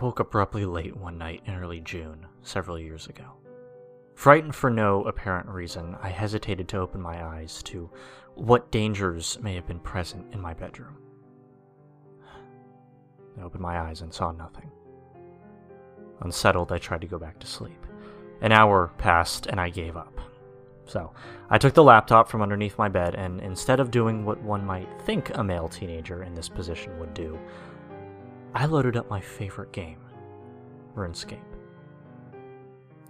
woke abruptly late one night in early June, several years ago. Frightened for no apparent reason, I hesitated to open my eyes to what dangers may have been present in my bedroom. I opened my eyes and saw nothing. Unsettled, I tried to go back to sleep. An hour passed and I gave up. So, I took the laptop from underneath my bed and instead of doing what one might think a male teenager in this position would do, I loaded up my favorite game, RuneScape.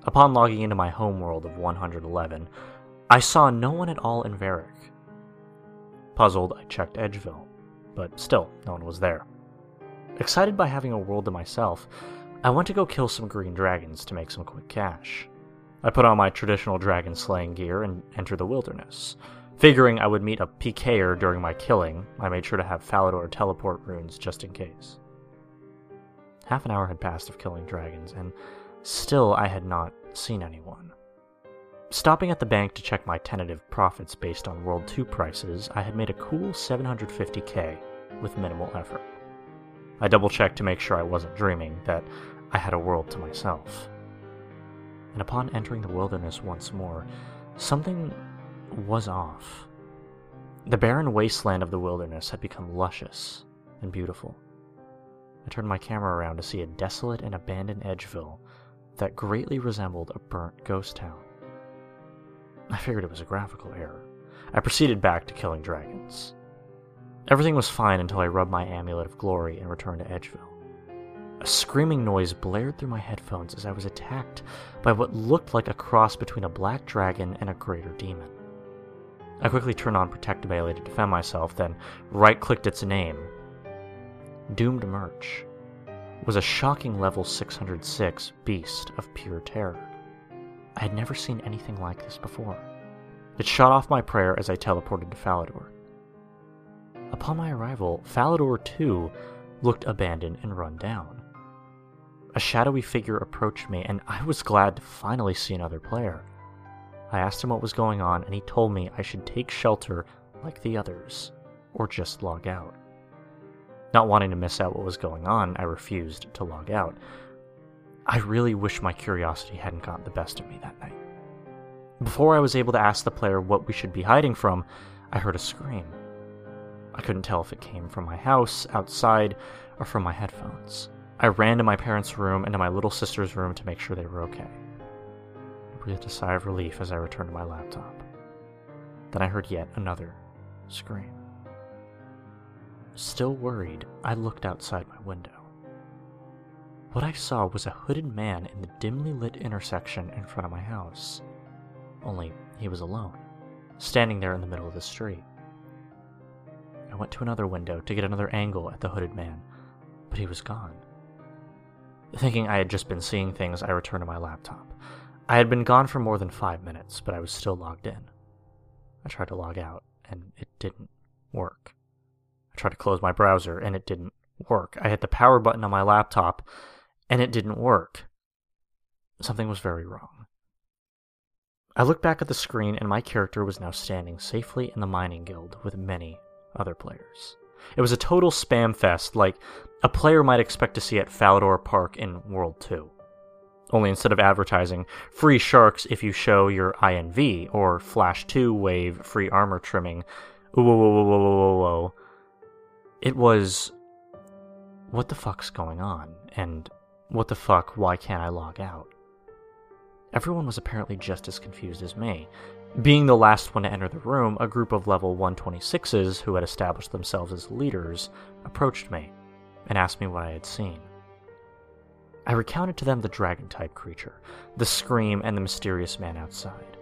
Upon logging into my home world of 111, I saw no one at all in Varrock. Puzzled, I checked Edgeville, but still, no one was there. Excited by having a world to myself, I went to go kill some green dragons to make some quick cash. I put on my traditional dragon slaying gear and entered the wilderness. Figuring I would meet a PKer during my killing, I made sure to have Falador teleport runes just in case. Half an hour had passed of killing dragons, and still I had not seen anyone. Stopping at the bank to check my tentative profits based on World 2 prices, I had made a cool 750k with minimal effort. I double checked to make sure I wasn't dreaming, that I had a world to myself. And upon entering the wilderness once more, something was off. The barren wasteland of the wilderness had become luscious and beautiful. I turned my camera around to see a desolate and abandoned Edgeville that greatly resembled a burnt ghost town. I figured it was a graphical error. I proceeded back to killing dragons. Everything was fine until I rubbed my amulet of glory and returned to Edgeville. A screaming noise blared through my headphones as I was attacked by what looked like a cross between a black dragon and a greater demon. I quickly turned on Protect Melee to defend myself, then right clicked its name. Doomed Merch was a shocking level 606 beast of pure terror. I had never seen anything like this before. It shot off my prayer as I teleported to Falador. Upon my arrival, Falador too looked abandoned and run down. A shadowy figure approached me, and I was glad to finally see another player. I asked him what was going on, and he told me I should take shelter like the others, or just log out. Not wanting to miss out what was going on, I refused to log out. I really wish my curiosity hadn't gotten the best of me that night. Before I was able to ask the player what we should be hiding from, I heard a scream. I couldn't tell if it came from my house, outside, or from my headphones. I ran to my parents' room and to my little sister's room to make sure they were okay. I breathed a sigh of relief as I returned to my laptop. Then I heard yet another scream. Still worried, I looked outside my window. What I saw was a hooded man in the dimly lit intersection in front of my house. Only he was alone, standing there in the middle of the street. I went to another window to get another angle at the hooded man, but he was gone. Thinking I had just been seeing things, I returned to my laptop. I had been gone for more than five minutes, but I was still logged in. I tried to log out, and it didn't. Tried to close my browser, and it didn't work. I hit the power button on my laptop, and it didn't work. Something was very wrong. I looked back at the screen, and my character was now standing safely in the mining guild with many other players. It was a total spam fest, like a player might expect to see at Falador Park in World 2. Only instead of advertising free sharks if you show your INV or Flash 2 wave free armor trimming, whoa, whoa, whoa, whoa, whoa, whoa, whoa, it was what the fuck's going on? And what the fuck, why can't I log out? Everyone was apparently just as confused as me, being the last one to enter the room, a group of level 126s who had established themselves as leaders approached me and asked me what I had seen. I recounted to them the dragon type creature, the scream, and the mysterious man outside.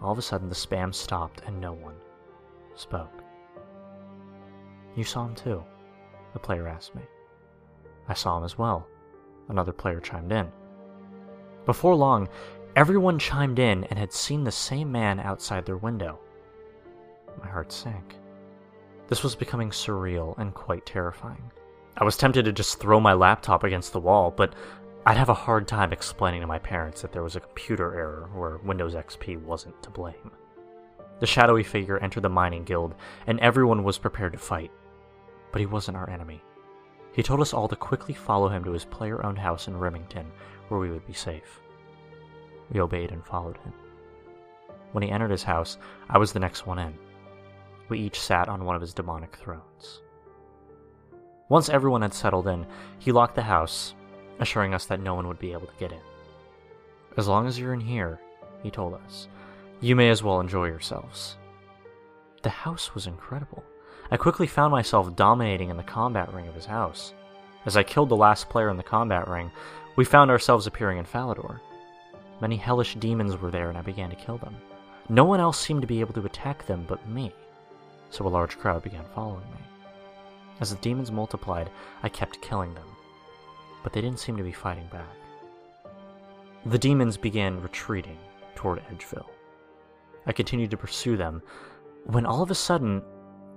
All of a sudden, the spam stopped and no one spoke. You saw him too? The player asked me. I saw him as well. Another player chimed in. Before long, Everyone chimed in and had seen the same man outside their window. My heart sank. This was becoming surreal and quite terrifying. I was tempted to just throw my laptop against the wall, but I'd have a hard time explaining to my parents that there was a computer error where Windows XP wasn't to blame. The shadowy figure entered the mining guild, and everyone was prepared to fight. But he wasn't our enemy. He told us all to quickly follow him to his player owned house in Rimmington, where we would be safe. We obeyed and followed him. When he entered his house, I was the next one in. We each sat on one of his demonic thrones. Once everyone had settled in, he locked the house, assuring us that no one would be able to get in. As long as you're in here, he told us, you may as well enjoy yourselves. The house was incredible. I quickly found myself dominating in the combat ring of his house. As I killed the last player in the combat ring, we found ourselves appearing in Falador. Many hellish demons were there, and I began to kill them. No one else seemed to be able to attack them but me, so a large crowd began following me. As the demons multiplied, I kept killing them, but they didn't seem to be fighting back. The demons began retreating toward Edgeville. I continued to pursue them when all of a sudden,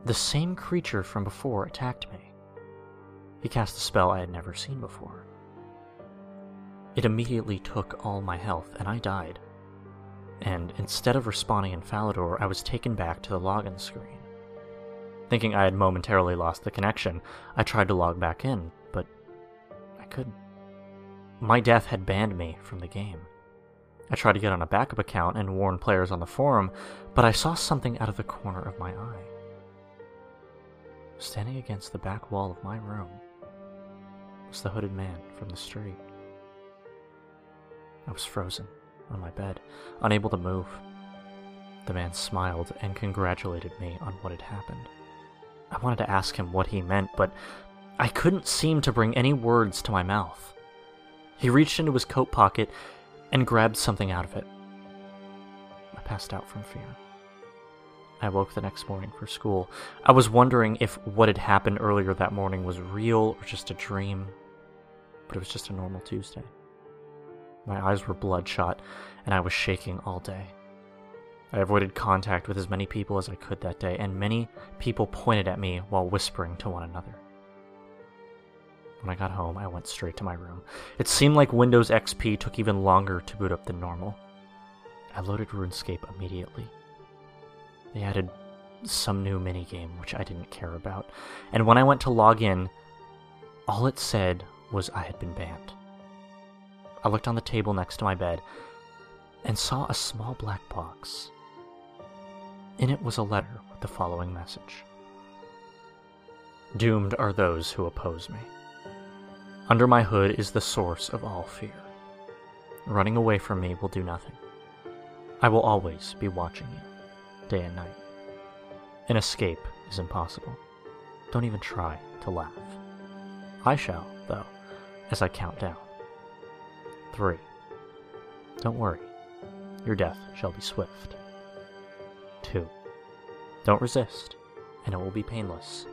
the same creature from before attacked me. He cast a spell I had never seen before. It immediately took all my health, and I died. And instead of respawning in Falador, I was taken back to the login screen. Thinking I had momentarily lost the connection, I tried to log back in, but I couldn't. My death had banned me from the game. I tried to get on a backup account and warn players on the forum, but I saw something out of the corner of my eye. Standing against the back wall of my room was the hooded man from the street. I was frozen on my bed, unable to move. The man smiled and congratulated me on what had happened. I wanted to ask him what he meant, but I couldn't seem to bring any words to my mouth. He reached into his coat pocket and grabbed something out of it. I passed out from fear. I woke the next morning for school. I was wondering if what had happened earlier that morning was real or just a dream, but it was just a normal Tuesday. My eyes were bloodshot, and I was shaking all day. I avoided contact with as many people as I could that day, and many people pointed at me while whispering to one another. When I got home, I went straight to my room. It seemed like Windows XP took even longer to boot up than normal. I loaded RuneScape immediately. They added some new minigame, which I didn't care about, and when I went to log in, all it said was I had been banned. I looked on the table next to my bed and saw a small black box. In it was a letter with the following message Doomed are those who oppose me. Under my hood is the source of all fear. Running away from me will do nothing. I will always be watching you, day and night. An escape is impossible. Don't even try to laugh. I shall, though, as I count down. Three. Don't worry. Your death shall be swift. Two. Don't resist, and it will be painless.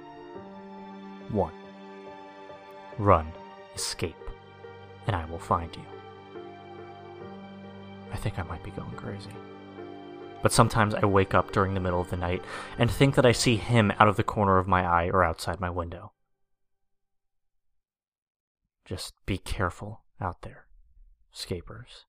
One. Run escape, and I will find you. I think I might be going crazy. But sometimes I wake up during the middle of the night and think that I see him out of the corner of my eye or outside my window. Just be careful out there, scapers.